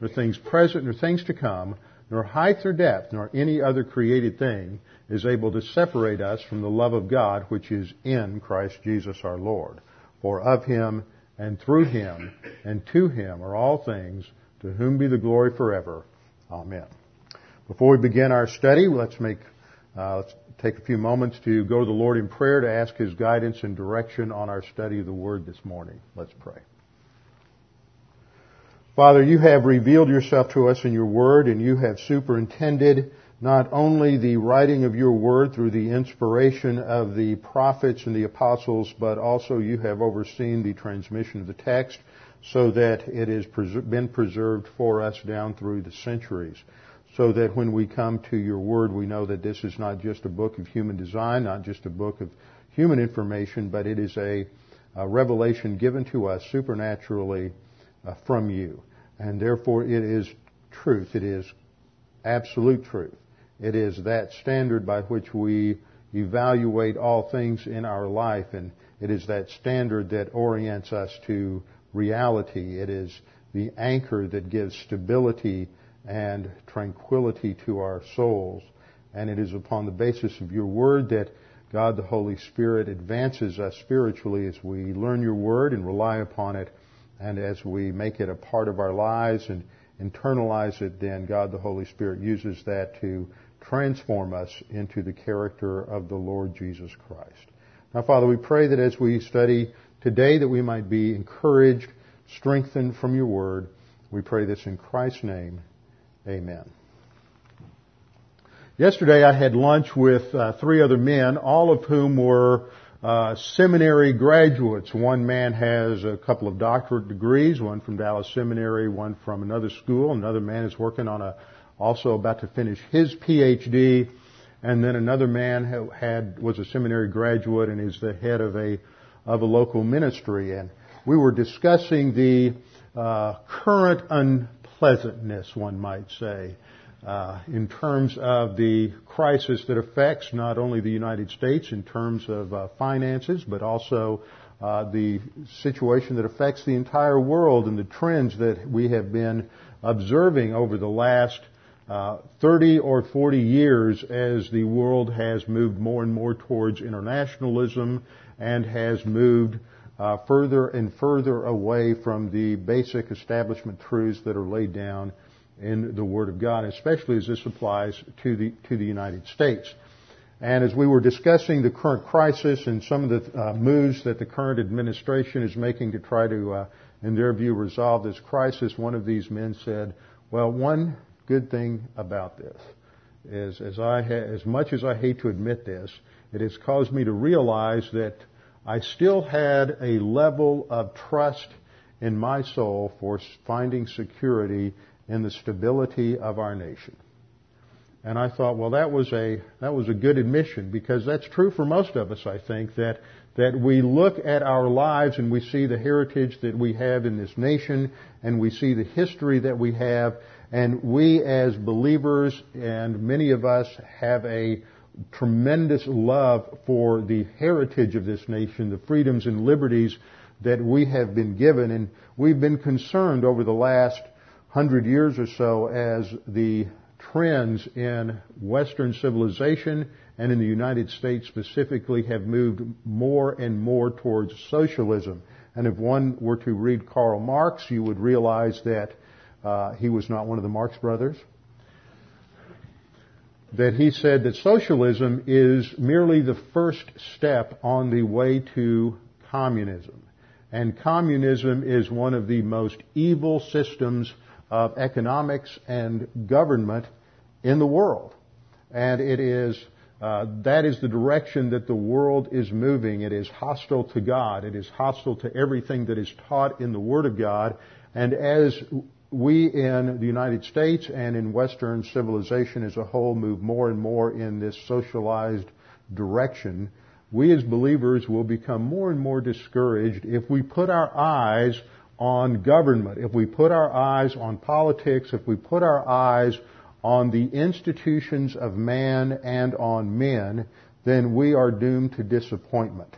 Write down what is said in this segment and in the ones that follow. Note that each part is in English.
nor things present, nor things to come, nor height nor depth, nor any other created thing is able to separate us from the love of God which is in Christ Jesus our Lord. For of him and through him and to him are all things, to whom be the glory forever. Amen. Before we begin our study, let's make uh, let's take a few moments to go to the Lord in prayer to ask His guidance and direction on our study of the Word this morning. Let's pray. Father, you have revealed yourself to us in your word and you have superintended not only the writing of your word through the inspiration of the prophets and the apostles, but also you have overseen the transmission of the text so that it has been preserved for us down through the centuries. So that when we come to your word, we know that this is not just a book of human design, not just a book of human information, but it is a, a revelation given to us supernaturally uh, from you. And therefore it is truth. It is absolute truth. It is that standard by which we evaluate all things in our life and it is that standard that orients us to reality. It is the anchor that gives stability and tranquility to our souls. And it is upon the basis of your word that God the Holy Spirit advances us spiritually as we learn your word and rely upon it and as we make it a part of our lives and internalize it, then God the Holy Spirit uses that to transform us into the character of the Lord Jesus Christ. Now, Father, we pray that as we study today that we might be encouraged, strengthened from your word. We pray this in Christ's name. Amen. Yesterday I had lunch with uh, three other men, all of whom were uh, seminary graduates. One man has a couple of doctorate degrees, one from Dallas Seminary, one from another school. Another man is working on a, also about to finish his PhD. And then another man had, was a seminary graduate and is the head of a, of a local ministry. And we were discussing the uh, current unpleasantness, one might say, uh, in terms of the crisis that affects not only the United States in terms of uh, finances, but also uh, the situation that affects the entire world and the trends that we have been observing over the last uh, 30 or 40 years as the world has moved more and more towards internationalism and has moved uh, further and further away from the basic establishment truths that are laid down in the Word of God, especially as this applies to the, to the United States. And as we were discussing the current crisis and some of the uh, moves that the current administration is making to try to, uh, in their view, resolve this crisis, one of these men said, well, one good thing about this is, as, I ha- as much as I hate to admit this, it has caused me to realize that I still had a level of trust in my soul for finding security in the stability of our nation. And I thought, well, that was a that was a good admission because that's true for most of us. I think that that we look at our lives and we see the heritage that we have in this nation, and we see the history that we have, and we as believers and many of us have a tremendous love for the heritage of this nation, the freedoms and liberties that we have been given, and we've been concerned over the last hundred years or so as the trends in Western civilization and in the United States specifically have moved more and more towards socialism. And if one were to read Karl Marx, you would realize that uh, he was not one of the Marx brothers, that he said that socialism is merely the first step on the way to communism. And communism is one of the most evil systems of economics and government in the world. And it is, uh, that is the direction that the world is moving. It is hostile to God. It is hostile to everything that is taught in the Word of God. And as we in the United States and in Western civilization as a whole move more and more in this socialized direction, we as believers will become more and more discouraged if we put our eyes on government, if we put our eyes on politics, if we put our eyes on the institutions of man and on men, then we are doomed to disappointment.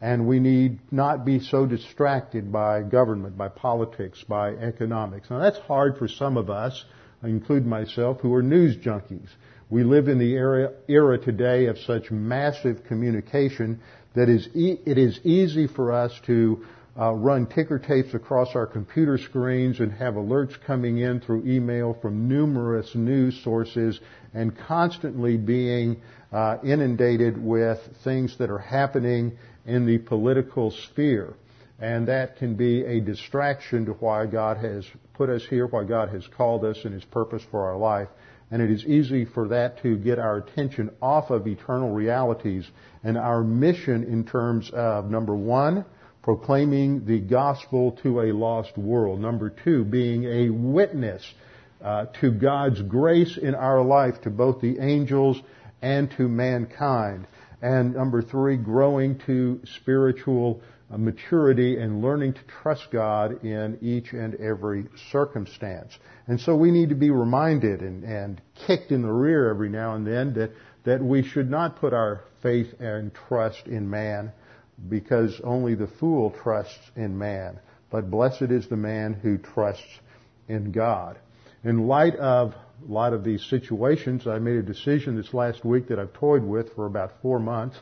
And we need not be so distracted by government, by politics, by economics. Now that's hard for some of us, I include myself, who are news junkies. We live in the era, era today of such massive communication that is e- it is easy for us to uh, run ticker tapes across our computer screens and have alerts coming in through email from numerous news sources and constantly being uh, inundated with things that are happening in the political sphere. And that can be a distraction to why God has put us here, why God has called us and His purpose for our life. And it is easy for that to get our attention off of eternal realities and our mission in terms of number one, proclaiming the gospel to a lost world. Number two, being a witness uh, to God's grace in our life to both the angels and to mankind. And number three, growing to spiritual uh, maturity and learning to trust God in each and every circumstance. And so we need to be reminded and, and kicked in the rear every now and then that, that we should not put our faith and trust in man because only the fool trusts in man. But blessed is the man who trusts in God. In light of a lot of these situations, I made a decision this last week that I've toyed with for about four months,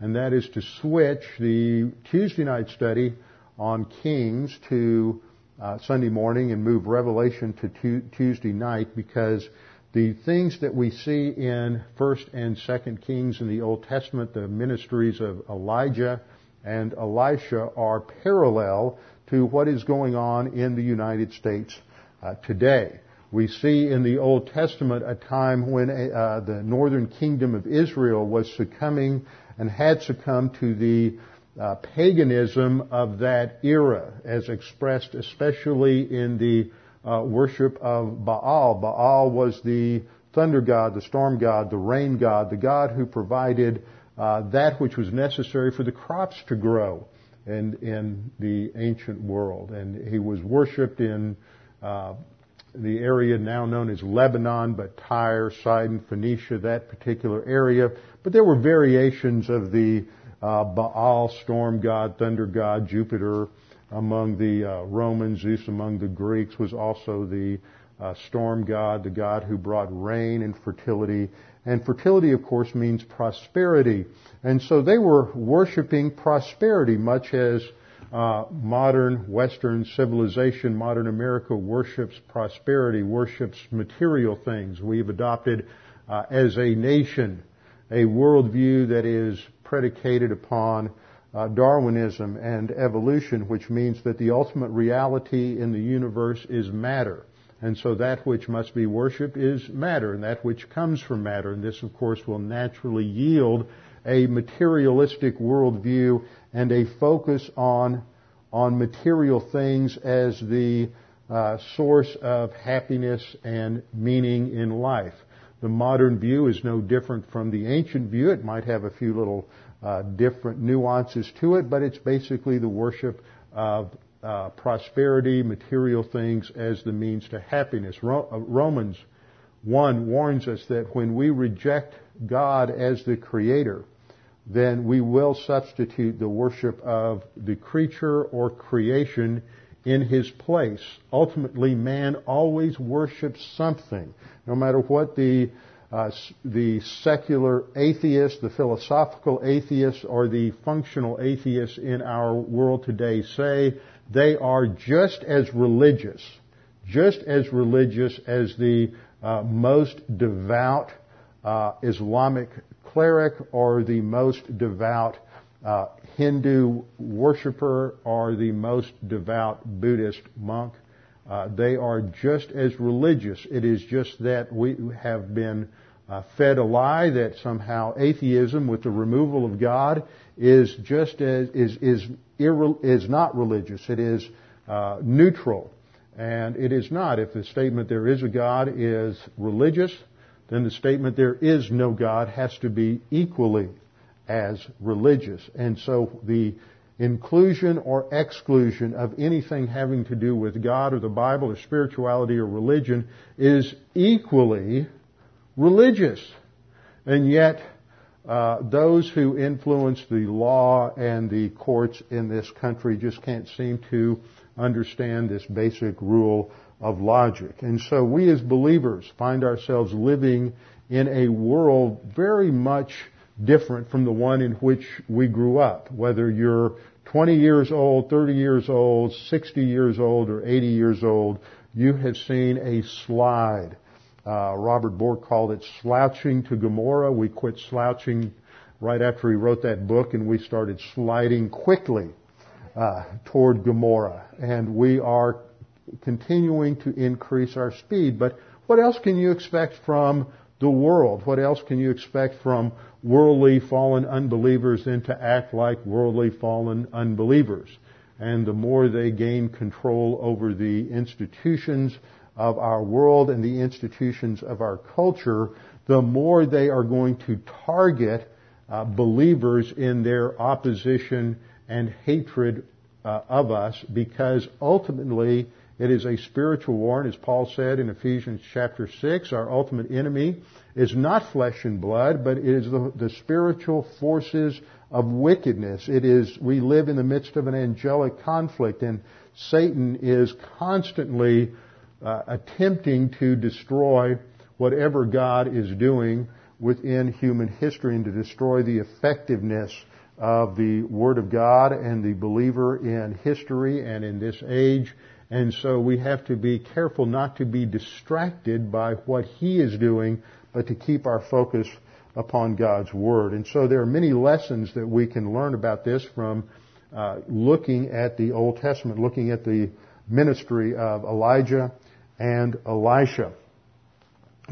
and that is to switch the Tuesday night study on Kings to uh, Sunday morning and move Revelation to tu- Tuesday night because the things that we see in First and Second Kings in the Old Testament, the ministries of Elijah and Elisha, are parallel to what is going on in the United States uh, today. We see in the Old Testament a time when uh, the northern kingdom of Israel was succumbing and had succumbed to the uh, paganism of that era, as expressed especially in the uh, worship of Baal. Baal was the thunder god, the storm god, the rain god, the god who provided uh, that which was necessary for the crops to grow in, in the ancient world. And he was worshipped in uh, the area now known as Lebanon, but Tyre, Sidon, Phoenicia, that particular area. But there were variations of the uh, Baal, storm god, thunder god, Jupiter among the uh, Romans, Zeus among the Greeks was also the uh, storm god, the god who brought rain and fertility. And fertility, of course, means prosperity. And so they were worshiping prosperity, much as uh, modern Western civilization, modern America worships prosperity, worships material things. We've adopted uh, as a nation a worldview that is predicated upon uh, Darwinism and evolution, which means that the ultimate reality in the universe is matter. And so that which must be worshipped is matter, and that which comes from matter. And this, of course, will naturally yield a materialistic worldview and a focus on, on material things as the uh, source of happiness and meaning in life. The modern view is no different from the ancient view. It might have a few little uh, different nuances to it, but it's basically the worship of uh, prosperity, material things as the means to happiness. Ro- uh, Romans 1 warns us that when we reject God as the creator, then we will substitute the worship of the creature or creation in his place. Ultimately, man always worships something. No matter what the, uh, the secular atheist, the philosophical atheist, or the functional atheist in our world today say, they are just as religious, just as religious as the uh, most devout uh, Islamic cleric or the most devout uh, Hindu worshiper or the most devout Buddhist monk. Uh, they are just as religious. It is just that we have been uh, fed a lie that somehow atheism, with the removal of God, is just as is is irre, is not religious. It is uh, neutral, and it is not. If the statement there is a God is religious, then the statement there is no God has to be equally as religious. And so the inclusion or exclusion of anything having to do with God or the Bible or spirituality or religion is equally religious. And yet, uh, those who influence the law and the courts in this country just can't seem to understand this basic rule of logic. And so we as believers find ourselves living in a world very much different from the one in which we grew up. Whether you're 20 years old, 30 years old, 60 years old, or 80 years old, you have seen a slide. Uh, Robert Bork called it slouching to Gomorrah. We quit slouching right after he wrote that book and we started sliding quickly uh, toward Gomorrah. And we are continuing to increase our speed. But what else can you expect from the world? What else can you expect from worldly fallen unbelievers than to act like worldly fallen unbelievers? And the more they gain control over the institutions of our world and the institutions of our culture, the more they are going to target uh, believers in their opposition and hatred uh, of us because ultimately it is a spiritual war, and as Paul said in Ephesians chapter 6, our ultimate enemy is not flesh and blood, but it is the, the spiritual forces of wickedness. It is, we live in the midst of an angelic conflict, and Satan is constantly uh, attempting to destroy whatever God is doing within human history and to destroy the effectiveness of the Word of God and the believer in history and in this age and so we have to be careful not to be distracted by what he is doing, but to keep our focus upon God's Word. And so there are many lessons that we can learn about this from uh, looking at the Old Testament, looking at the ministry of Elijah and Elisha.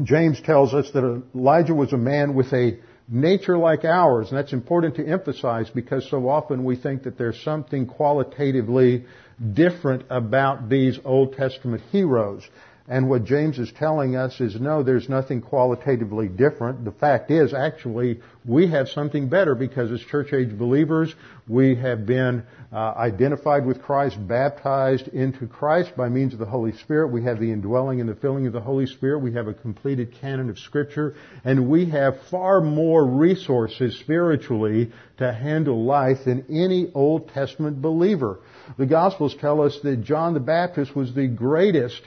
James tells us that Elijah was a man with a nature like ours, and that's important to emphasize because so often we think that there's something qualitatively different about these Old Testament heroes. And what James is telling us is no, there's nothing qualitatively different. The fact is, actually, we have something better because as church age believers, we have been uh, identified with Christ, baptized into Christ by means of the Holy Spirit. We have the indwelling and the filling of the Holy Spirit. We have a completed canon of Scripture. And we have far more resources spiritually to handle life than any Old Testament believer. The Gospels tell us that John the Baptist was the greatest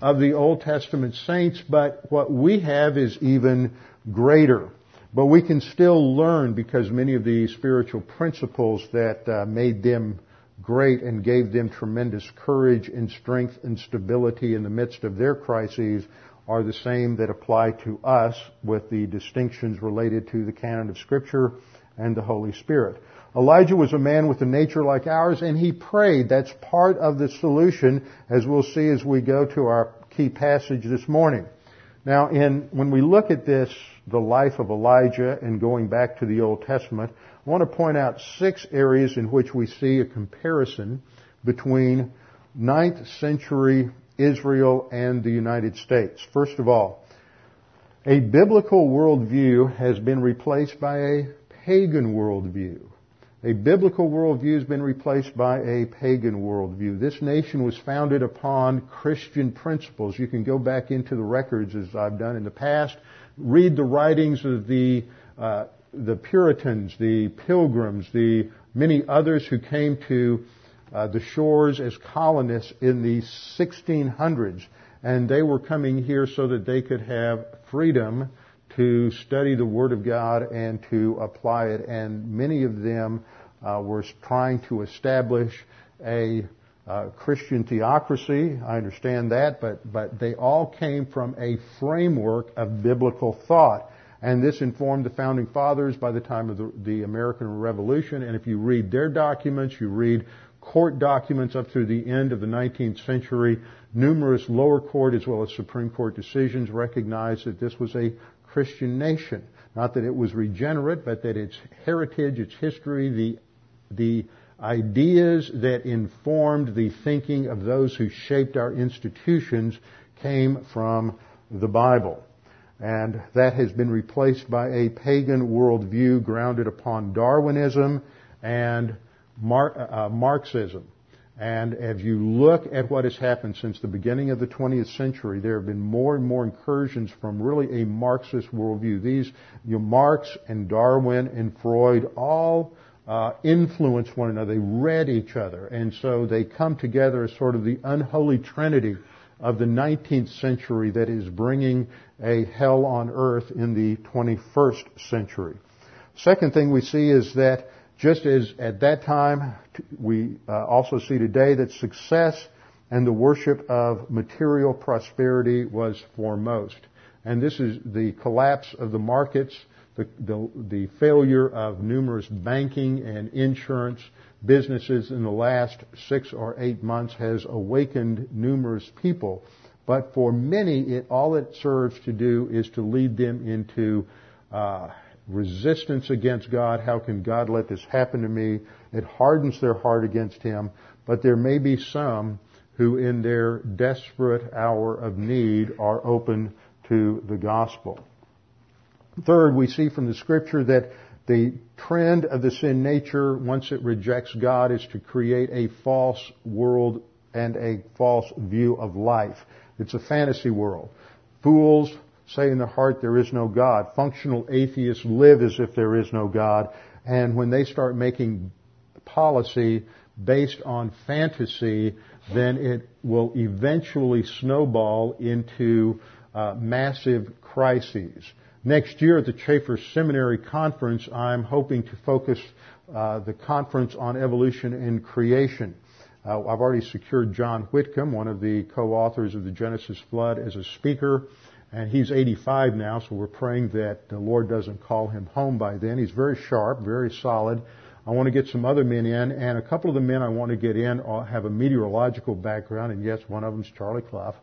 of the Old Testament saints, but what we have is even greater. But we can still learn because many of the spiritual principles that uh, made them great and gave them tremendous courage and strength and stability in the midst of their crises are the same that apply to us with the distinctions related to the canon of scripture and the Holy Spirit. Elijah was a man with a nature like ours and he prayed. That's part of the solution as we'll see as we go to our key passage this morning. Now in, when we look at this, the life of Elijah and going back to the Old Testament, I want to point out six areas in which we see a comparison between 9th century Israel and the United States. First of all, a biblical worldview has been replaced by a pagan worldview. A biblical worldview has been replaced by a pagan worldview. This nation was founded upon Christian principles. You can go back into the records as I've done in the past, read the writings of the uh, the Puritans, the Pilgrims, the many others who came to uh, the shores as colonists in the 1600s, and they were coming here so that they could have freedom to study the Word of God and to apply it. And many of them uh, were trying to establish a uh, Christian theocracy. I understand that, but, but they all came from a framework of biblical thought. And this informed the founding fathers by the time of the, the American Revolution. And if you read their documents, you read court documents up through the end of the 19th century, numerous lower court as well as Supreme Court decisions recognized that this was a Christian nation. Not that it was regenerate, but that its heritage, its history, the, the ideas that informed the thinking of those who shaped our institutions came from the Bible. And that has been replaced by a pagan worldview grounded upon Darwinism and Mar- uh, Marxism. And as you look at what has happened since the beginning of the 20th century, there have been more and more incursions from really a Marxist worldview. These, you know, Marx and Darwin and Freud all uh, influence one another. They read each other. And so they come together as sort of the unholy trinity of the 19th century that is bringing a hell on earth in the 21st century. Second thing we see is that just as at that time, we uh, also see today that success and the worship of material prosperity was foremost. And this is the collapse of the markets, the, the, the failure of numerous banking and insurance businesses in the last six or eight months has awakened numerous people. But for many, it, all it serves to do is to lead them into uh, resistance against God. How can God let this happen to me? It hardens their heart against Him. But there may be some who in their desperate hour of need are open to the gospel. Third, we see from the scripture that the trend of the sin nature, once it rejects God, is to create a false world and a false view of life. It's a fantasy world. Fools say in their heart there is no God. Functional atheists live as if there is no God. And when they start making policy based on fantasy, then it will eventually snowball into uh, massive crises. Next year at the Chafer Seminary Conference, I'm hoping to focus uh, the conference on evolution and creation. Uh, I've already secured John Whitcomb, one of the co-authors of the Genesis Flood, as a speaker. And he's 85 now, so we're praying that the Lord doesn't call him home by then. He's very sharp, very solid. I want to get some other men in, and a couple of the men I want to get in have a meteorological background, and yes, one of them is Charlie Clough.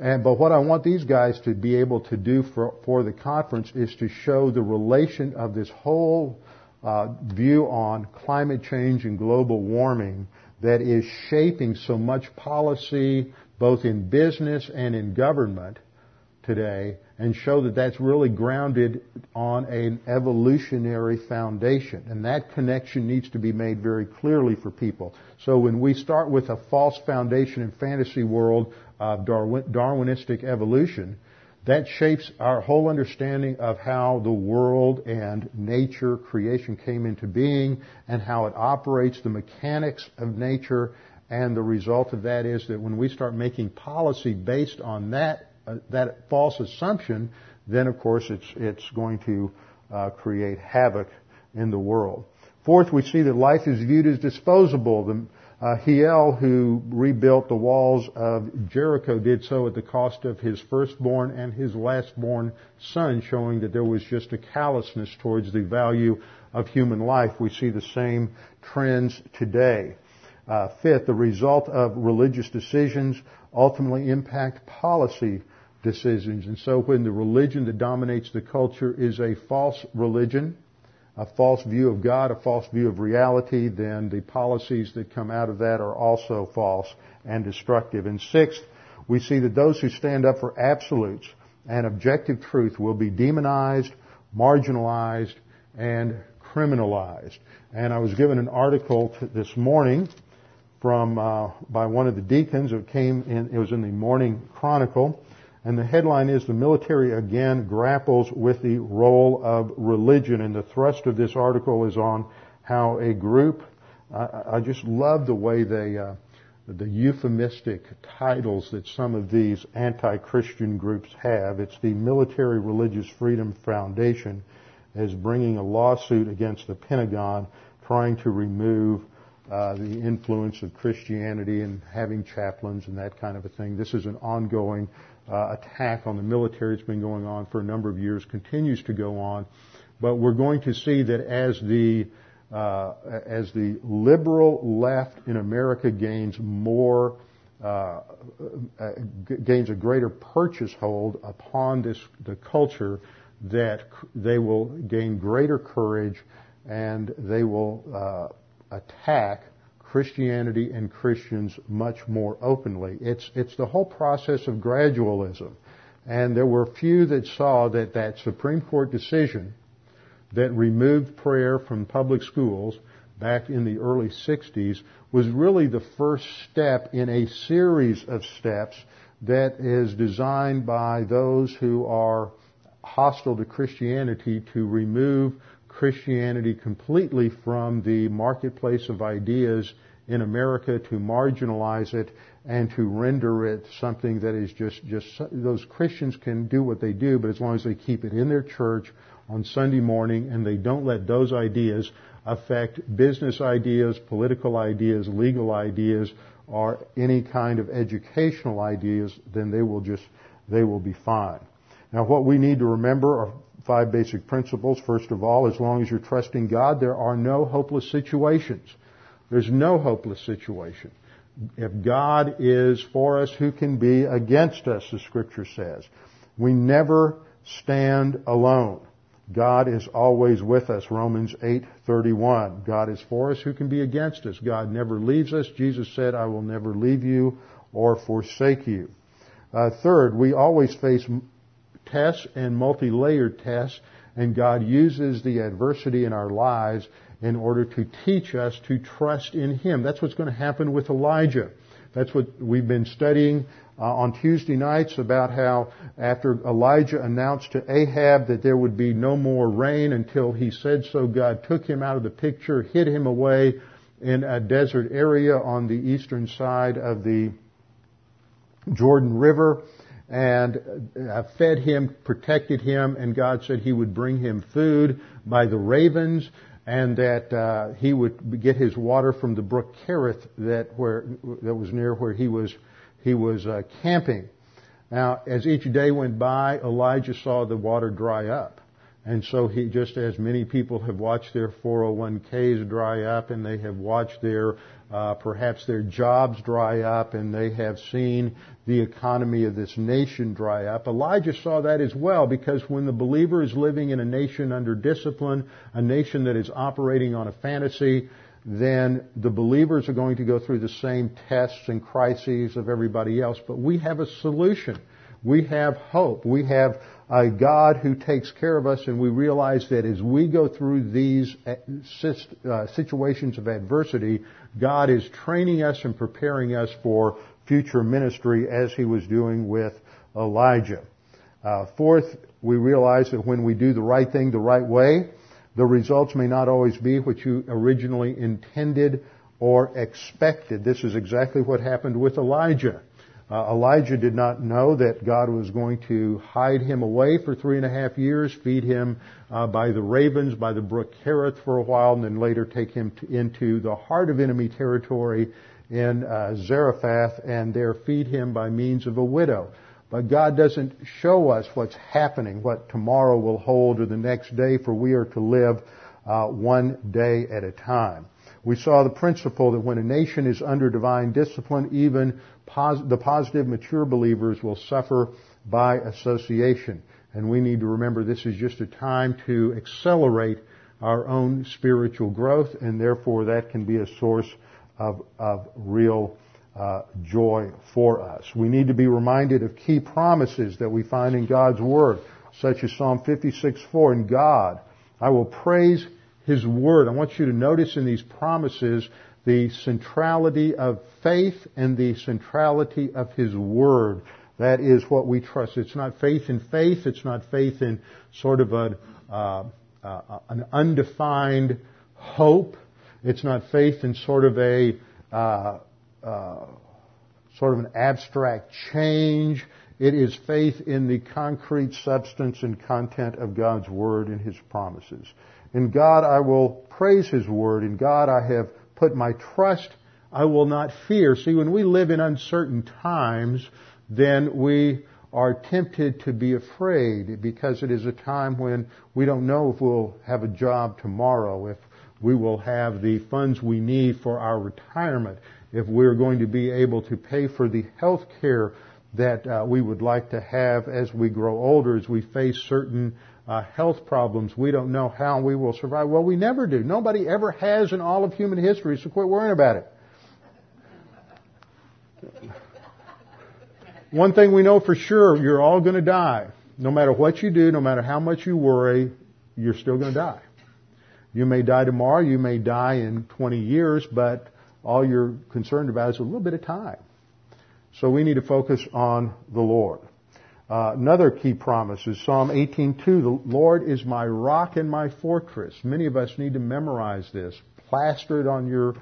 And, but what I want these guys to be able to do for, for the conference is to show the relation of this whole uh, view on climate change and global warming that is shaping so much policy, both in business and in government, today and show that that's really grounded on an evolutionary foundation. And that connection needs to be made very clearly for people. So when we start with a false foundation and fantasy world of Darwin, Darwinistic evolution, that shapes our whole understanding of how the world and nature, creation came into being and how it operates, the mechanics of nature, and the result of that is that when we start making policy based on that uh, that false assumption, then of course it's, it's going to uh, create havoc in the world. Fourth, we see that life is viewed as disposable. The, uh, Hiel, who rebuilt the walls of Jericho, did so at the cost of his firstborn and his lastborn son, showing that there was just a callousness towards the value of human life. We see the same trends today. Uh, fifth, the result of religious decisions ultimately impact policy decisions. And so when the religion that dominates the culture is a false religion, a false view of God, a false view of reality, then the policies that come out of that are also false and destructive. And sixth, we see that those who stand up for absolutes and objective truth will be demonized, marginalized, and criminalized. And I was given an article this morning from uh, by one of the deacons. It came in. It was in the Morning Chronicle, and the headline is The military again grapples with the role of religion. And the thrust of this article is on how a group, I, I just love the way they, uh, the euphemistic titles that some of these anti-Christian groups have. It's the Military Religious Freedom Foundation is bringing a lawsuit against the Pentagon trying to remove uh, the influence of Christianity and having chaplains and that kind of a thing. This is an ongoing uh, attack on the military. It's been going on for a number of years, continues to go on. But we're going to see that as the uh, as the liberal left in America gains more uh, uh, gains a greater purchase hold upon this the culture that they will gain greater courage and they will uh, attack Christianity and Christians much more openly. It's it's the whole process of gradualism, and there were few that saw that that Supreme Court decision that removed prayer from public schools back in the early 60s was really the first step in a series of steps that is designed by those who are hostile to Christianity to remove Christianity completely from the marketplace of ideas in America, to marginalize it, and to render it something that is just, just, those Christians can do what they do, but as long as they keep it in their church on Sunday morning and they don't let those ideas affect business ideas, political ideas, legal ideas, or any kind of educational ideas, then they will just, they will be fine. Now what we need to remember are five basic principles. First of all, as long as you're trusting God, there are no hopeless situations. There's no hopeless situation. If God is for us, who can be against us, the scripture says. We never stand alone. God is always with us. Romans 8:31. God is for us. Who can be against us? God never leaves us. Jesus said, "I will never leave you or forsake you." Uh, third, we always face tests and multi-layered tests, and God uses the adversity in our lives in order to teach us to trust in Him. That's what's going to happen with Elijah. That's what we've been studying uh, on Tuesday nights about how after Elijah announced to Ahab that there would be no more rain until he said so, God took him out of the picture, hid him away in a desert area on the eastern side of the Jordan River and uh, fed him, protected him, and God said he would bring him food by the ravens and that uh, he would get his water from the brook Kerith that where that was near where he was he was uh, camping. Now, as each day went by, Elijah saw the water dry up. And so he, just as many people have watched their 401ks dry up and they have watched their, uh, perhaps their jobs dry up and they have seen the economy of this nation dry up, Elijah saw that as well because when the believer is living in a nation under discipline, a nation that is operating on a fantasy, then the believers are going to go through the same tests and crises of everybody else. But we have a solution. We have hope. We have a God who takes care of us and we realize that as we go through these uh, uh, situations of adversity, God is training us and preparing us for future ministry as he was doing with Elijah. Uh, fourth, we realize that when we do the right thing the right way, the results may not always be what you originally intended or expected. This is exactly what happened with Elijah. Uh, Elijah did not know that God was going to hide him away for three and a half years, feed him uh, by the ravens, by the brook Kerith for a while, and then later take him to, into the heart of enemy territory in uh, Zarephath and there feed him by means of a widow. But God doesn't show us what's happening, what tomorrow will hold or the next day, for we are to live uh, one day at a time. We saw the principle that when a nation is under divine discipline, even pos- the positive, mature believers will suffer by association. And we need to remember this is just a time to accelerate our own spiritual growth, and therefore that can be a source of, of real uh, joy for us. We need to be reminded of key promises that we find in God's Word, such as Psalm 56:4. In God, I will praise His Word. I want you to notice in these promises the centrality of faith and the centrality of His Word. That is what we trust. It's not faith in faith. It's not faith in sort of a, uh, uh, an undefined hope. It's not faith in sort of a uh, uh, sort of an abstract change. It is faith in the concrete substance and content of God's Word and His promises. In God I will praise His Word. In God I have put my trust, I will not fear. See, when we live in uncertain times, then we are tempted to be afraid because it is a time when we don't know if we'll have a job tomorrow, if we will have the funds we need for our retirement, if we're going to be able to pay for the health care that uh, we would like to have as we grow older, as we face certain uh, health problems. We don't know how we will survive. Well, we never do. Nobody ever has in all of human history, so quit worrying about it. One thing we know for sure, you're all going to die. No matter what you do, no matter how much you worry, you're still going to die. You may die tomorrow, you may die in 20 years, but all you're concerned about is a little bit of time. So we need to focus on the Lord. Uh, another key promise is Psalm 18:2. The Lord is my rock and my fortress. Many of us need to memorize this. Plaster it on your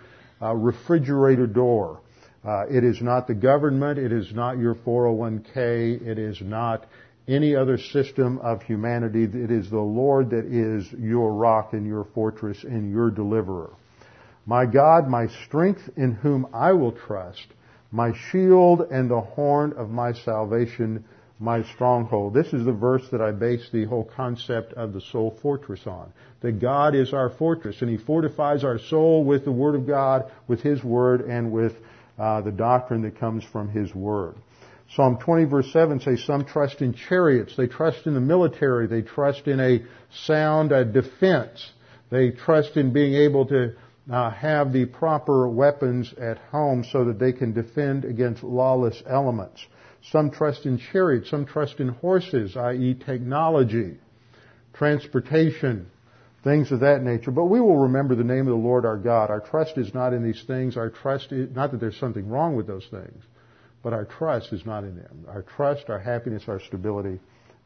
uh, refrigerator door. Uh, it is not the government. It is not your 401k. It is not any other system of humanity. It is the Lord that is your rock and your fortress and your deliverer. My God, my strength in whom I will trust, my shield and the horn of my salvation, my stronghold. This is the verse that I base the whole concept of the soul fortress on. That God is our fortress and He fortifies our soul with the Word of God, with His Word, and with uh, the doctrine that comes from His Word. Psalm 20 verse 7 says some trust in chariots, they trust in the military, they trust in a sound uh, defense, they trust in being able to uh, have the proper weapons at home so that they can defend against lawless elements. Some trust in chariots, some trust in horses, i.e. technology, transportation, things of that nature. But we will remember the name of the Lord our God. Our trust is not in these things. Our trust is, not that there's something wrong with those things, but our trust is not in them. Our trust, our happiness, our stability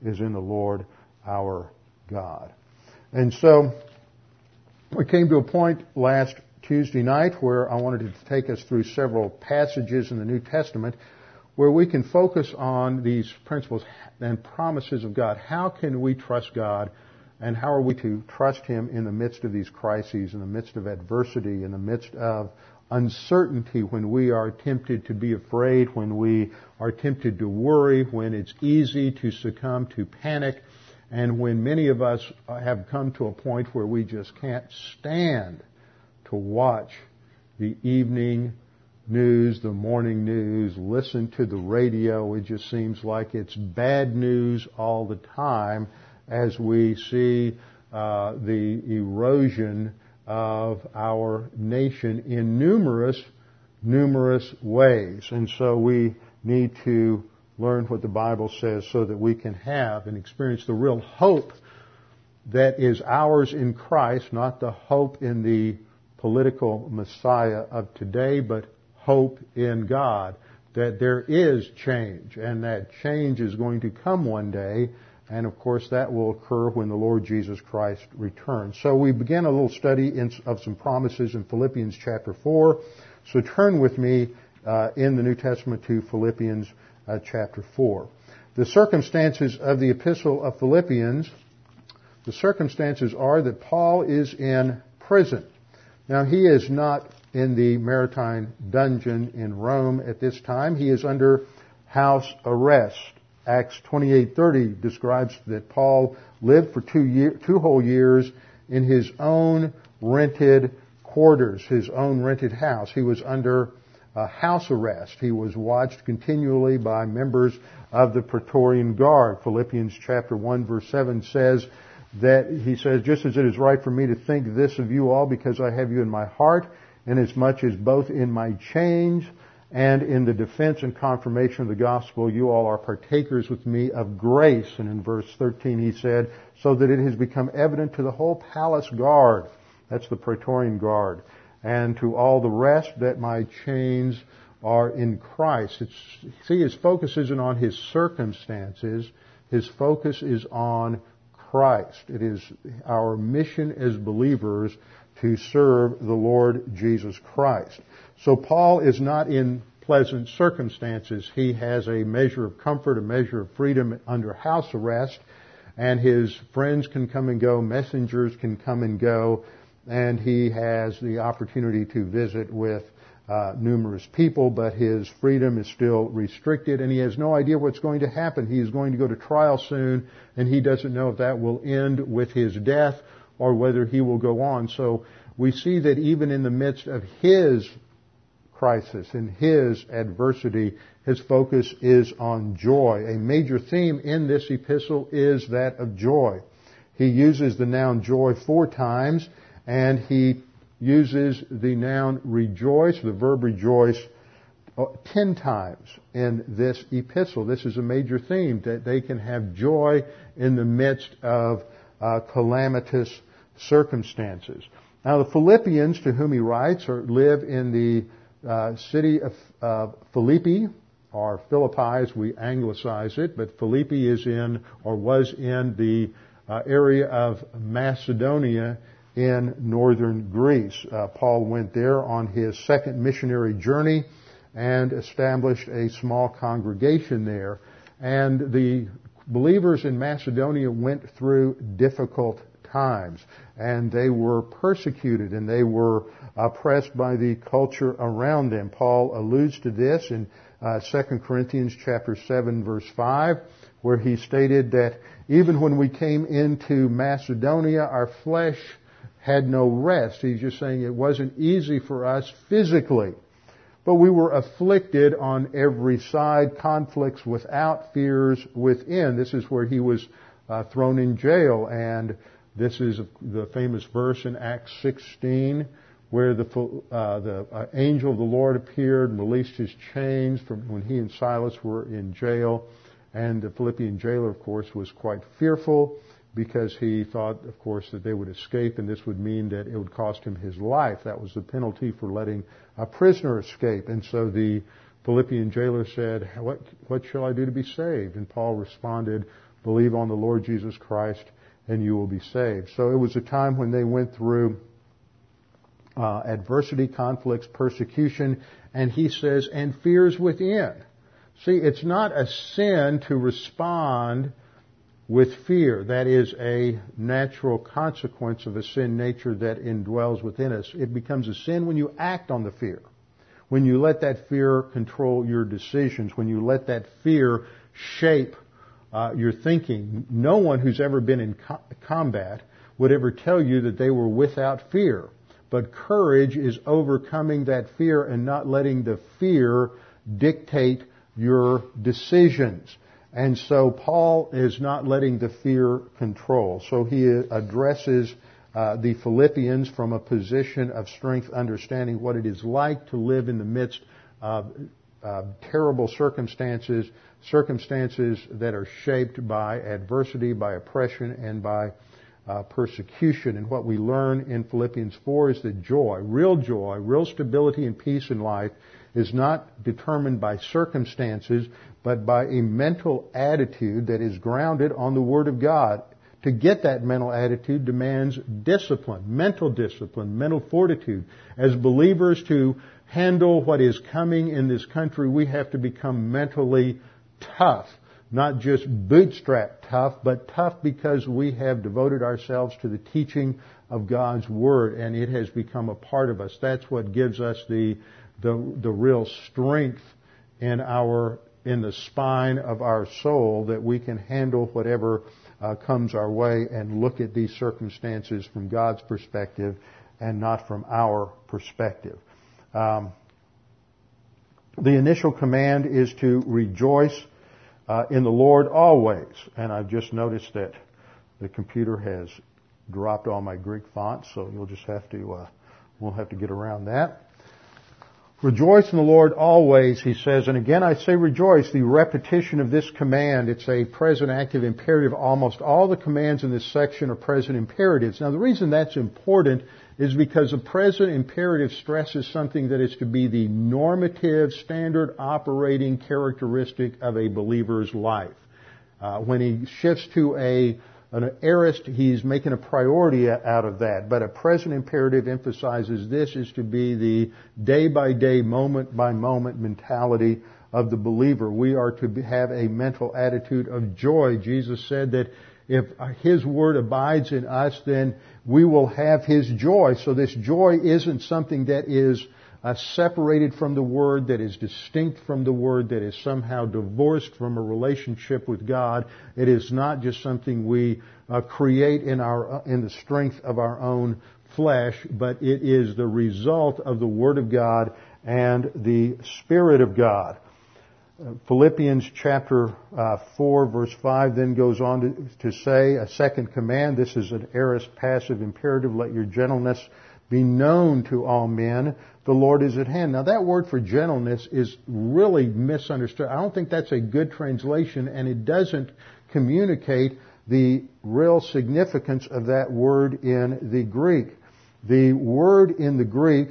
is in the Lord our God. And so, we came to a point last Tuesday night where I wanted to take us through several passages in the New Testament where we can focus on these principles and promises of God. How can we trust God and how are we to trust Him in the midst of these crises, in the midst of adversity, in the midst of uncertainty, when we are tempted to be afraid, when we are tempted to worry, when it's easy to succumb to panic, and when many of us have come to a point where we just can't stand to watch the evening news, the morning news, listen to the radio. It just seems like it's bad news all the time as we see uh, the erosion of our nation in numerous, numerous ways. And so we need to learn what the Bible says so that we can have and experience the real hope that is ours in Christ, not the hope in the political Messiah of today, but hope in God that there is change and that change is going to come one day. And of course, that will occur when the Lord Jesus Christ returns. So we begin a little study in, of some promises in Philippians chapter 4. So turn with me uh, in the New Testament to Philippians uh, chapter 4. The circumstances of the epistle of Philippians, the circumstances are that Paul is in prison. Now he is not in the maritime dungeon in Rome at this time. He is under house arrest. Acts 28:30 describes that Paul lived for two year, two whole years in his own rented quarters, his own rented house. He was under uh, house arrest. He was watched continually by members of the Praetorian Guard. Philippians chapter 1 verse 7 says that he says, just as it is right for me to think this of you all because I have you in my heart, inasmuch as both in my chains and in the defense and confirmation of the gospel you all are partakers with me of grace. And in verse 13 he said, so that it has become evident to the whole palace guard, that's the Praetorian Guard, and to all the rest that my chains are in Christ. It's, see, his focus isn't on his circumstances. His focus is on Christ. It is our mission as believers to serve the Lord Jesus Christ. So Paul is not in pleasant circumstances. He has a measure of comfort, a measure of freedom under house arrest, and his friends can come and go, messengers can come and go, and he has the opportunity to visit with uh, numerous people, but his freedom is still restricted, and he has no idea what's going to happen. He is going to go to trial soon, and he doesn't know if that will end with his death or whether he will go on. So we see that even in the midst of his crisis, in his adversity, his focus is on joy. A major theme in this epistle is that of joy. He uses the noun joy four times, and he uses the noun rejoice, the verb rejoice, uh, ten times in this epistle. This is a major theme that they can have joy in the midst of uh, calamitous circumstances. Now, the Philippians to whom he writes are, live in the uh, city of uh, Philippi, or Philippi as we anglicize it, but Philippi is in or was in the uh, area of Macedonia in northern Greece. Uh, Paul went there on his second missionary journey and established a small congregation there. And the believers in Macedonia went through difficult times and they were persecuted and they were oppressed by the culture around them. Paul alludes to this in uh, 2 Corinthians chapter 7 verse 5 where he stated that even when we came into Macedonia our flesh had no rest. He's just saying it wasn't easy for us physically. But we were afflicted on every side, conflicts without, fears within. This is where he was uh, thrown in jail, and this is the famous verse in Acts 16 where the, uh, the uh, angel of the Lord appeared and released his chains from when he and Silas were in jail. And the Philippian jailer, of course, was quite fearful because he thought, of course, that they would escape and this would mean that it would cost him his life. That was the penalty for letting a prisoner escape. And so the Philippian jailer said, what, what shall I do to be saved? And Paul responded, believe on the Lord Jesus Christ and you will be saved. So it was a time when they went through uh, adversity, conflicts, persecution, and he says, and fears within. See, it's not a sin to respond with fear. That is a natural consequence of a sin nature that indwells within us. It becomes a sin when you act on the fear. When you let that fear control your decisions. When you let that fear shape uh, your thinking. No one who's ever been in co- combat would ever tell you that they were without fear. But courage is overcoming that fear and not letting the fear dictate your decisions. And so Paul is not letting the fear control. So he addresses uh, the Philippians from a position of strength, understanding what it is like to live in the midst of uh, terrible circumstances, circumstances that are shaped by adversity, by oppression, and by uh, persecution. And what we learn in Philippians 4 is that joy, real joy, real stability and peace in life is not determined by circumstances, but by a mental attitude that is grounded on the Word of God. To get that mental attitude demands discipline, mental discipline, mental fortitude. As believers to handle what is coming in this country, we have to become mentally tough. Not just bootstrap tough, but tough because we have devoted ourselves to the teaching of God's Word and it has become a part of us. That's what gives us the, the, the real strength in our in the spine of our soul that we can handle whatever uh, comes our way and look at these circumstances from God's perspective and not from our perspective. Um, the initial command is to rejoice uh, in the Lord always. And I've just noticed that the computer has dropped all my Greek fonts, so you'll just have to, uh, we'll have to get around that. Rejoice in the Lord always, he says, and again I say rejoice, the repetition of this command, it's a present active imperative. Almost all the commands in this section are present imperatives. Now the reason that's important is because a present imperative stresses something that is to be the normative, standard operating characteristic of a believer's life. Uh, when he shifts to a an aorist, he's making a priority out of that. But a present imperative emphasizes this is to be the day by day, moment by moment mentality of the believer. We are to have a mental attitude of joy. Jesus said that if His Word abides in us, then we will have His joy. So this joy isn't something that is uh, separated from the Word, that is distinct from the Word, that is somehow divorced from a relationship with God. It is not just something we uh, create in our, uh, in the strength of our own flesh, but it is the result of the Word of God and the Spirit of God. Uh, Philippians chapter uh, 4 verse 5 then goes on to, to, say a second command. This is an aorist passive imperative. Let your gentleness be known to all men. The Lord is at hand. Now that word for gentleness is really misunderstood. I don't think that's a good translation and it doesn't communicate the real significance of that word in the Greek. The word in the Greek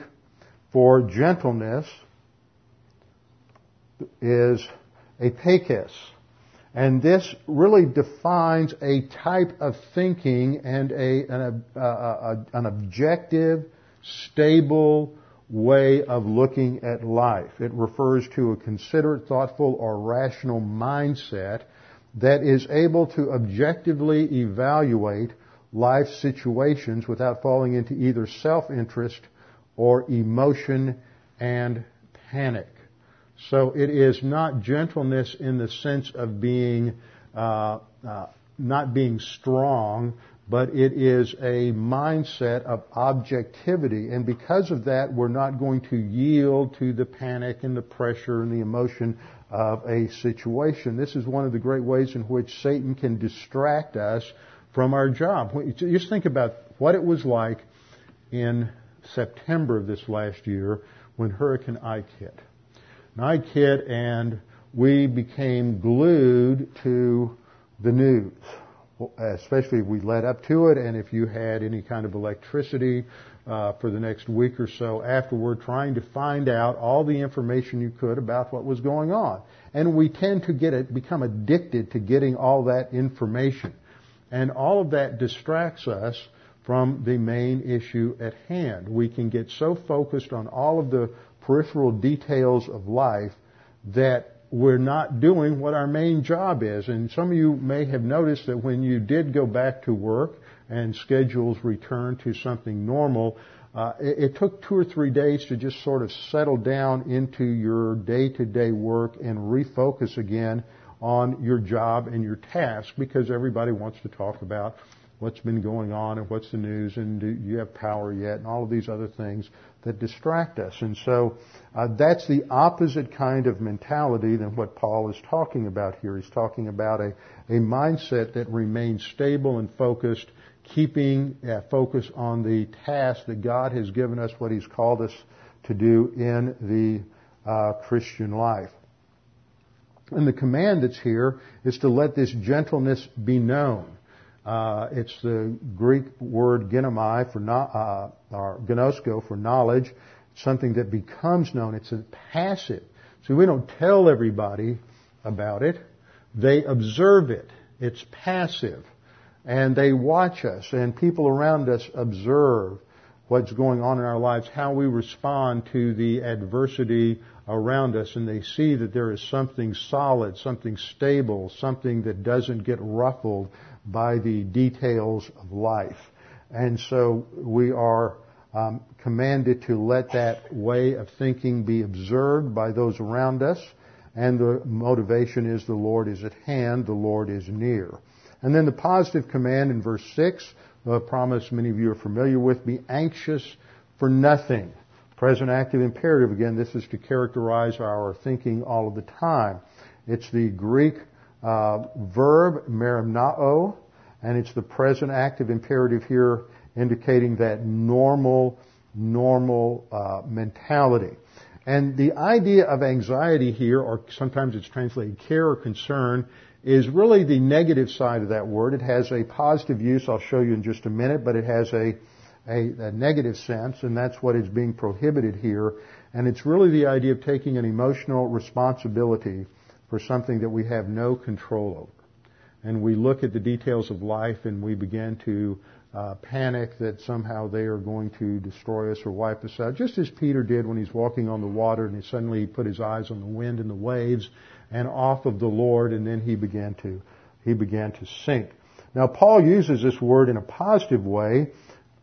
for gentleness is epieikes. And this really defines a type of thinking and a, an, a, a, an objective, stable way of looking at life. It refers to a considerate, thoughtful, or rational mindset that is able to objectively evaluate life situations without falling into either self-interest or emotion and panic. So it is not gentleness in the sense of being uh, uh, not being strong, but it is a mindset of objectivity. And because of that, we're not going to yield to the panic and the pressure and the emotion of a situation. This is one of the great ways in which Satan can distract us from our job. Just think about what it was like in September of this last year when Hurricane Ike hit. Ike hit and we became glued to the news, especially if we led up to it and if you had any kind of electricity uh, for the next week or so afterward, trying to find out all the information you could about what was going on. And we tend to get it, become addicted to getting all that information. And all of that distracts us from the main issue at hand. We can get so focused on all of the peripheral details of life that we're not doing what our main job is. And some of you may have noticed that when you did go back to work and schedules returned to something normal, uh, it, it, took two or three days to just sort of settle down into your day-to-day work and refocus again on your job and your task because everybody wants to talk about what's been going on and what's the news and do you have power yet and all of these other things that distract us. And so uh, that's the opposite kind of mentality than what Paul is talking about here. He's talking about a, a mindset that remains stable and focused, keeping uh, focus on the task that God has given us, what He's called us to do in the uh, Christian life. And the command that's here is to let this gentleness be known. Uh, it's the Greek word ginomai for no, uh, or gnosko for knowledge, something that becomes known. It's a passive. So we don't tell everybody about it. They observe it. It's passive. And they watch us and people around us observe what's going on in our lives, how we respond to the adversity around us, and they see that there is something solid, something stable, something that doesn't get ruffled by the details of life. And so we are um, commanded to let that way of thinking be observed by those around us. And the motivation is the Lord is at hand, the Lord is near. And then the positive command in verse 6, the promise many of you are familiar with, be anxious for nothing. Present active imperative, again, this is to characterize our thinking all of the time. It's the Greek uh, verb, merimnao, and it's the present active imperative here indicating that normal, normal uh, mentality. And the idea of anxiety here, or sometimes it's translated care or concern, is really the negative side of that word. It has a positive use, I'll show you in just a minute, but it has a, a, a negative sense, and that's what is being prohibited here. And it's really the idea of taking an emotional responsibility for something that we have no control over. And we look at the details of life and we begin to uh, panic that somehow they are going to destroy us or wipe us out, just as Peter did when he's walking on the water and he suddenly put his eyes on the wind and the waves and off of the Lord, and then he began to he began to sink. Now Paul uses this word in a positive way.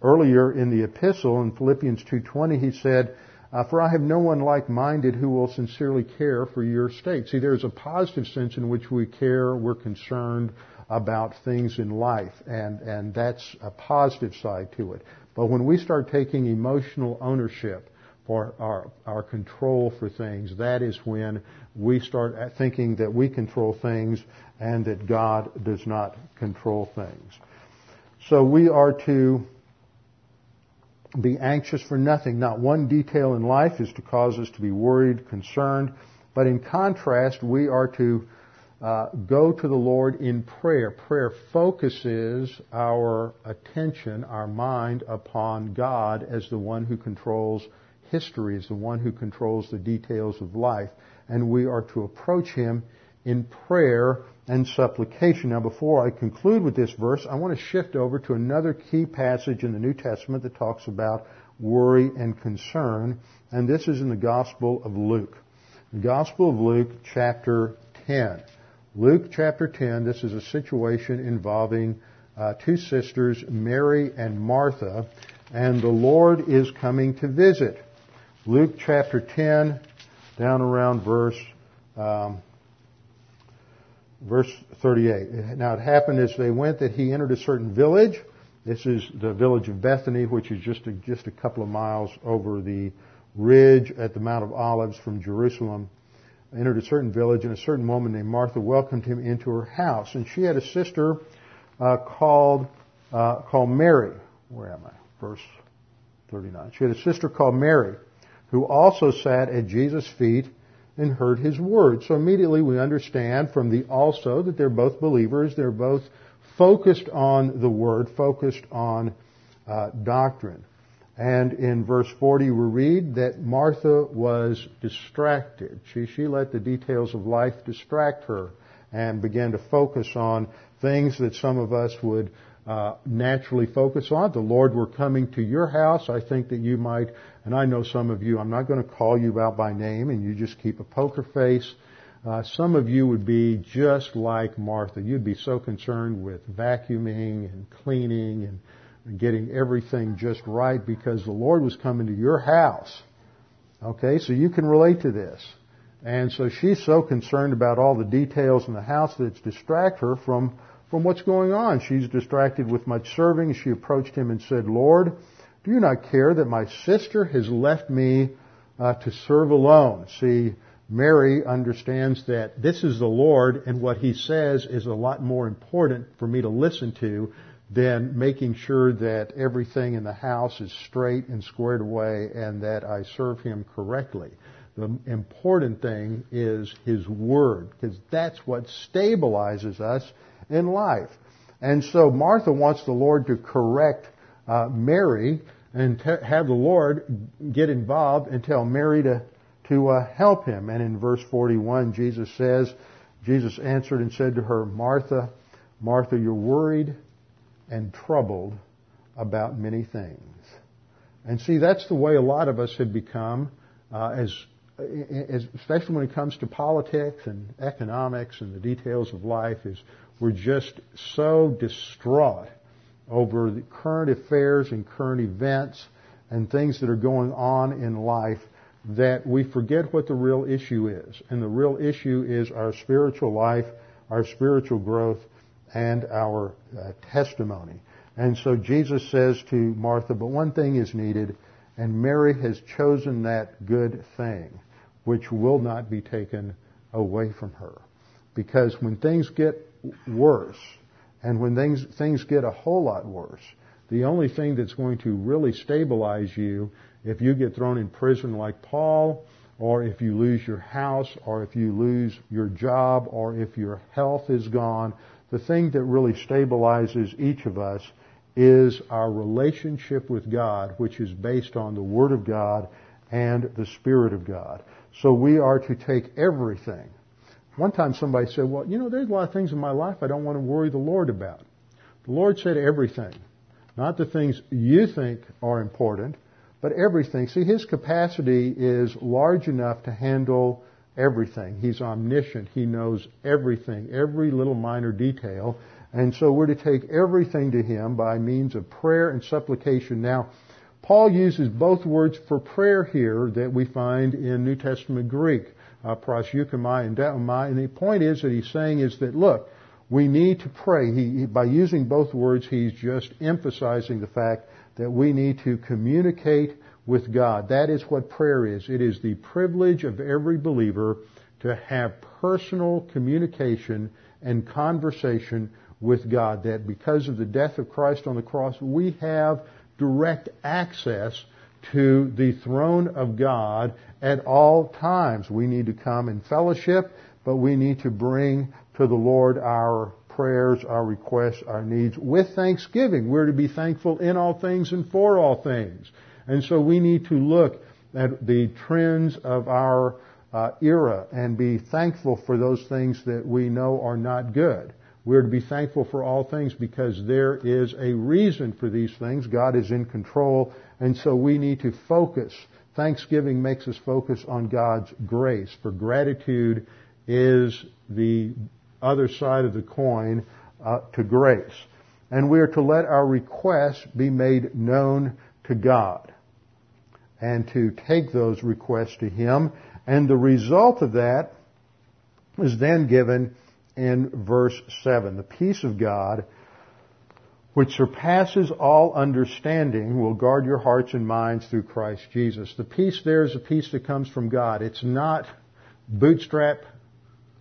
Earlier in the epistle in Philippians 2.20 he said, uh, for I have no one like-minded who will sincerely care for your state. See, there's a positive sense in which we care, we're concerned about things in life, and, and that's a positive side to it. But when we start taking emotional ownership for our, our control for things, that is when we start thinking that we control things and that God does not control things. So we are to be anxious for nothing. Not one detail in life is to cause us to be worried, concerned. But in contrast, we are to uh, go to the Lord in prayer. Prayer focuses our attention, our mind upon God as the one who controls history, as the one who controls the details of life. And we are to approach Him in prayer and supplication. Now before I conclude with this verse, I want to shift over to another key passage in the New Testament that talks about worry and concern, and this is in the Gospel of Luke. The Gospel of Luke chapter 10. Luke chapter 10, this is a situation involving uh, two sisters, Mary and Martha, and the Lord is coming to visit. Luke chapter 10, down around verse um, verse 38. Now it happened as they went that he entered a certain village. This is the village of Bethany, which is just a, just a couple of miles over the ridge at the Mount of Olives from Jerusalem. Entered a certain village, and a certain woman named Martha welcomed him into her house. And she had a sister uh, called uh, called Mary. Where am I? Verse 39. She had a sister called Mary, who also sat at Jesus' feet and heard his word. So immediately we understand from the also that they're both believers. They're both focused on the word, focused on uh, doctrine. And in verse 40 we read that Martha was distracted. She, she let the details of life distract her and began to focus on things that some of us would uh, naturally focus on. The Lord were coming to your house. I think that you might, and I know some of you, I'm not going to call you out by name and you just keep a poker face. Uh, some of you would be just like Martha. You'd be so concerned with vacuuming and cleaning and, and getting everything just right because the Lord was coming to your house. Okay, so you can relate to this. And so she's so concerned about all the details in the house that it's distract her from from what's going on. She's distracted with much serving. She approached him and said, Lord, do you not care that my sister has left me uh, to serve alone? See, Mary understands that this is the Lord and what he says is a lot more important for me to listen to than making sure that everything in the house is straight and squared away and that I serve him correctly. The important thing is his word because that's what stabilizes us in life. And so Martha wants the Lord to correct uh, Mary and have the Lord get involved and tell Mary to to uh, help him. And in verse 41, Jesus says, Jesus answered and said to her, Martha, Martha, you're worried and troubled about many things. And see, that's the way a lot of us have become, uh, as, as, especially when it comes to politics and economics and the details of life, is we're just so distraught over the current affairs and current events and things that are going on in life that we forget what the real issue is. And the real issue is our spiritual life, our spiritual growth, and our uh, testimony. And so Jesus says to Martha, but one thing is needed, and Mary has chosen that good thing, which will not be taken away from her. Because when things get worse. And when things, things get a whole lot worse, the only thing that's going to really stabilize you, if you get thrown in prison like Paul, or if you lose your house, or if you lose your job, or if your health is gone, the thing that really stabilizes each of us is our relationship with God, which is based on the Word of God and the Spirit of God. So we are to take everything one time somebody said, well, you know, there's a lot of things in my life I don't want to worry the Lord about. The Lord said everything. Not the things you think are important, but everything. See, His capacity is large enough to handle everything. He's omniscient. He knows everything, every little minor detail. And so we're to take everything to Him by means of prayer and supplication. Now, Paul uses both words for prayer here that we find in New Testament Greek, uh, and deomai. And the point is that he's saying is that, look, we need to pray. He, by using both words, he's just emphasizing the fact that we need to communicate with God. That is what prayer is. It is the privilege of every believer to have personal communication and conversation with God. That because of the death of Christ on the cross, we have direct access to the throne of God at all times. We need to come in fellowship, but we need to bring to the Lord our prayers, our requests, our needs with thanksgiving. We're to be thankful in all things and for all things. And so we need to look at the trends of our uh, era and be thankful for those things that we know are not good. We're to be thankful for all things because there is a reason for these things. God is in control, and so we need to focus. Thanksgiving makes us focus on God's grace, for gratitude is the other side of the coin uh, to grace. And we are to let our requests be made known to God and to take those requests to Him. And the result of that is then given in verse 7. The peace of God, which surpasses all understanding, will guard your hearts and minds through Christ Jesus. The peace there is a peace that comes from God. It's not bootstrap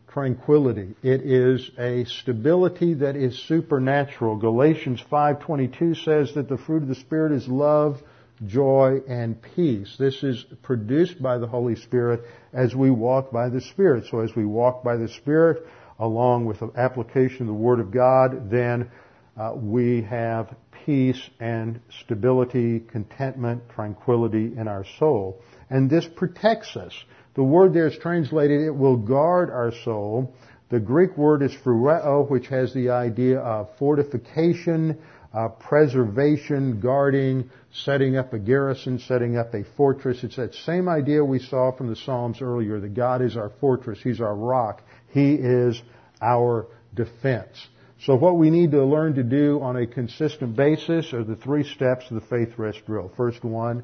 tranquility. It is a stability that is supernatural. Galatians 5:22 says that the fruit of the spirit is love, joy, and peace. This is produced by the Holy Spirit as we walk by the Spirit. So as we walk by the Spirit, along with the application of the Word of God, then uh, we have peace and stability, contentment, tranquility in our soul. And this protects us. The word there is translated, it will guard our soul. The Greek word is phroureo, which has the idea of fortification, uh, preservation, guarding, setting up a garrison, setting up a fortress. It's that same idea we saw from the Psalms earlier, that God is our fortress, He's our rock, He is our defense. So what we need to learn to do on a consistent basis are the three steps of the faith rest drill. First one,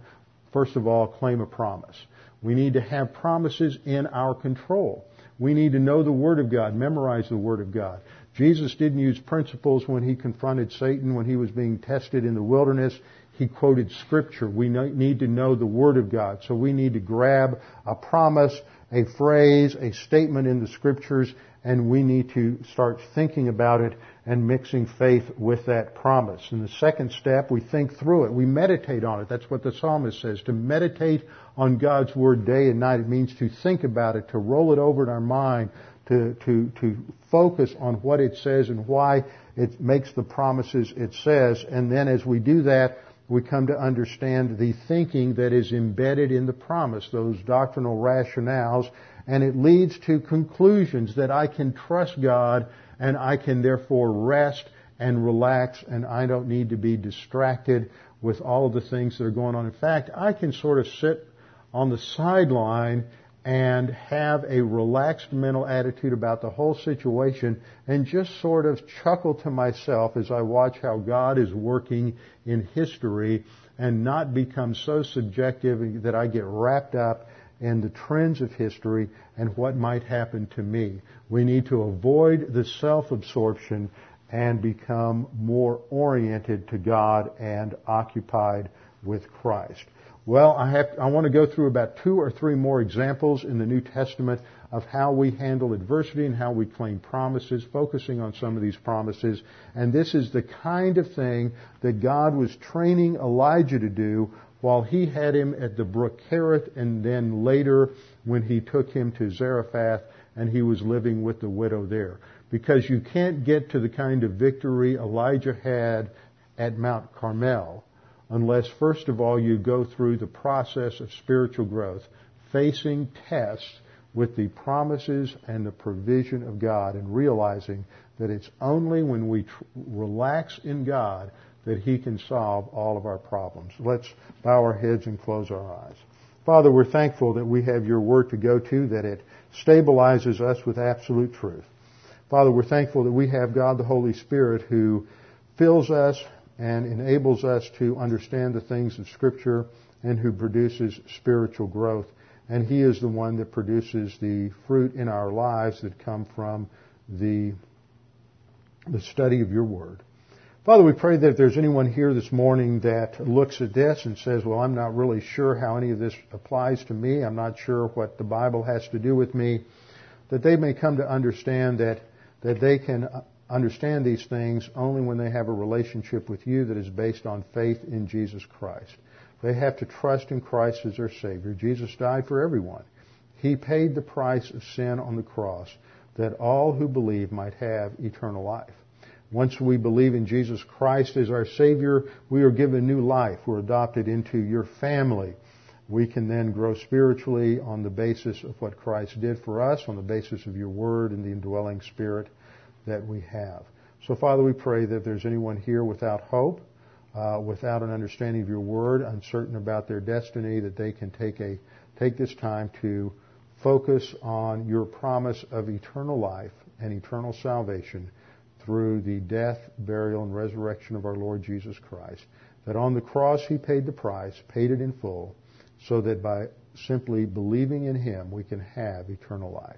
first of all, claim a promise. We need to have promises in our control. We need to know the Word of God, memorize the Word of God. Jesus didn't use principles when he confronted Satan when he was being tested in the wilderness. He quoted Scripture. We need to know the Word of God. So we need to grab a promise, a phrase, a statement in the Scriptures, and we need to start thinking about it and mixing faith with that promise. And the second step, we think through it. We meditate on it. That's what the psalmist says. To meditate on God's Word day and night. It means to think about it, to roll it over in our mind, to, to, to focus on what it says and why it makes the promises it says. And then as we do that, we come to understand the thinking that is embedded in the promise, those doctrinal rationales, and it leads to conclusions that I can trust God and I can therefore rest and relax and I don't need to be distracted with all of the things that are going on. In fact, I can sort of sit on the sideline and have a relaxed mental attitude about the whole situation and just sort of chuckle to myself as I watch how God is working in history and not become so subjective that I get wrapped up in the trends of history and what might happen to me. We need to avoid the self-absorption and become more oriented to God and occupied with Christ. Well, I have, I want to go through about two or three more examples in the New Testament of how we handle adversity and how we claim promises, focusing on some of these promises. And this is the kind of thing that God was training Elijah to do while he had him at the brook Kerith and then later when he took him to Zarephath and he was living with the widow there. Because you can't get to the kind of victory Elijah had at Mount Carmel unless first of all you go through the process of spiritual growth, facing tests with the promises and the provision of God and realizing that it's only when we tr- relax in God that He can solve all of our problems. Let's bow our heads and close our eyes. Father, we're thankful that we have your word to go to, that it stabilizes us with absolute truth. Father, we're thankful that we have God the Holy Spirit who fills us and enables us to understand the things of Scripture and who produces spiritual growth. And He is the one that produces the fruit in our lives that come from the, the study of your Word. Father, we pray that if there's anyone here this morning that looks at this and says, well, I'm not really sure how any of this applies to me, I'm not sure what the Bible has to do with me, that they may come to understand that, that they can understand these things only when they have a relationship with you that is based on faith in Jesus Christ. They have to trust in Christ as their Savior. Jesus died for everyone. He paid the price of sin on the cross that all who believe might have eternal life. Once we believe in Jesus Christ as our Savior, we are given new life. We're adopted into your family. We can then grow spiritually on the basis of what Christ did for us, on the basis of your Word and the indwelling Spirit that we have. So, Father, we pray that if there's anyone here without hope, uh, without an understanding of your Word, uncertain about their destiny, that they can take a take this time to focus on your promise of eternal life and eternal salvation through the death, burial, and resurrection of our Lord Jesus Christ. That on the cross He paid the price, paid it in full, so that by simply believing in Him we can have eternal life.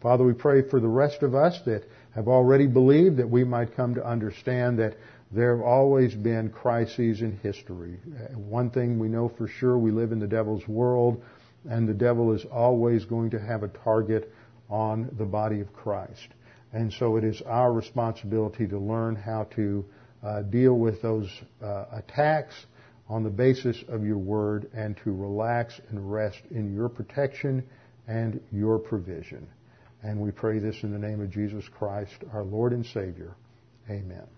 Father, we pray for the rest of us that have already believed that we might come to understand that there have always been crises in history. One thing we know for sure, we live in the devil's world, and the devil is always going to have a target on the body of Christ. And so it is our responsibility to learn how to uh, deal with those uh, attacks on the basis of your word and to relax and rest in your protection and your provision. And we pray this in the name of Jesus Christ, our Lord and Savior. Amen.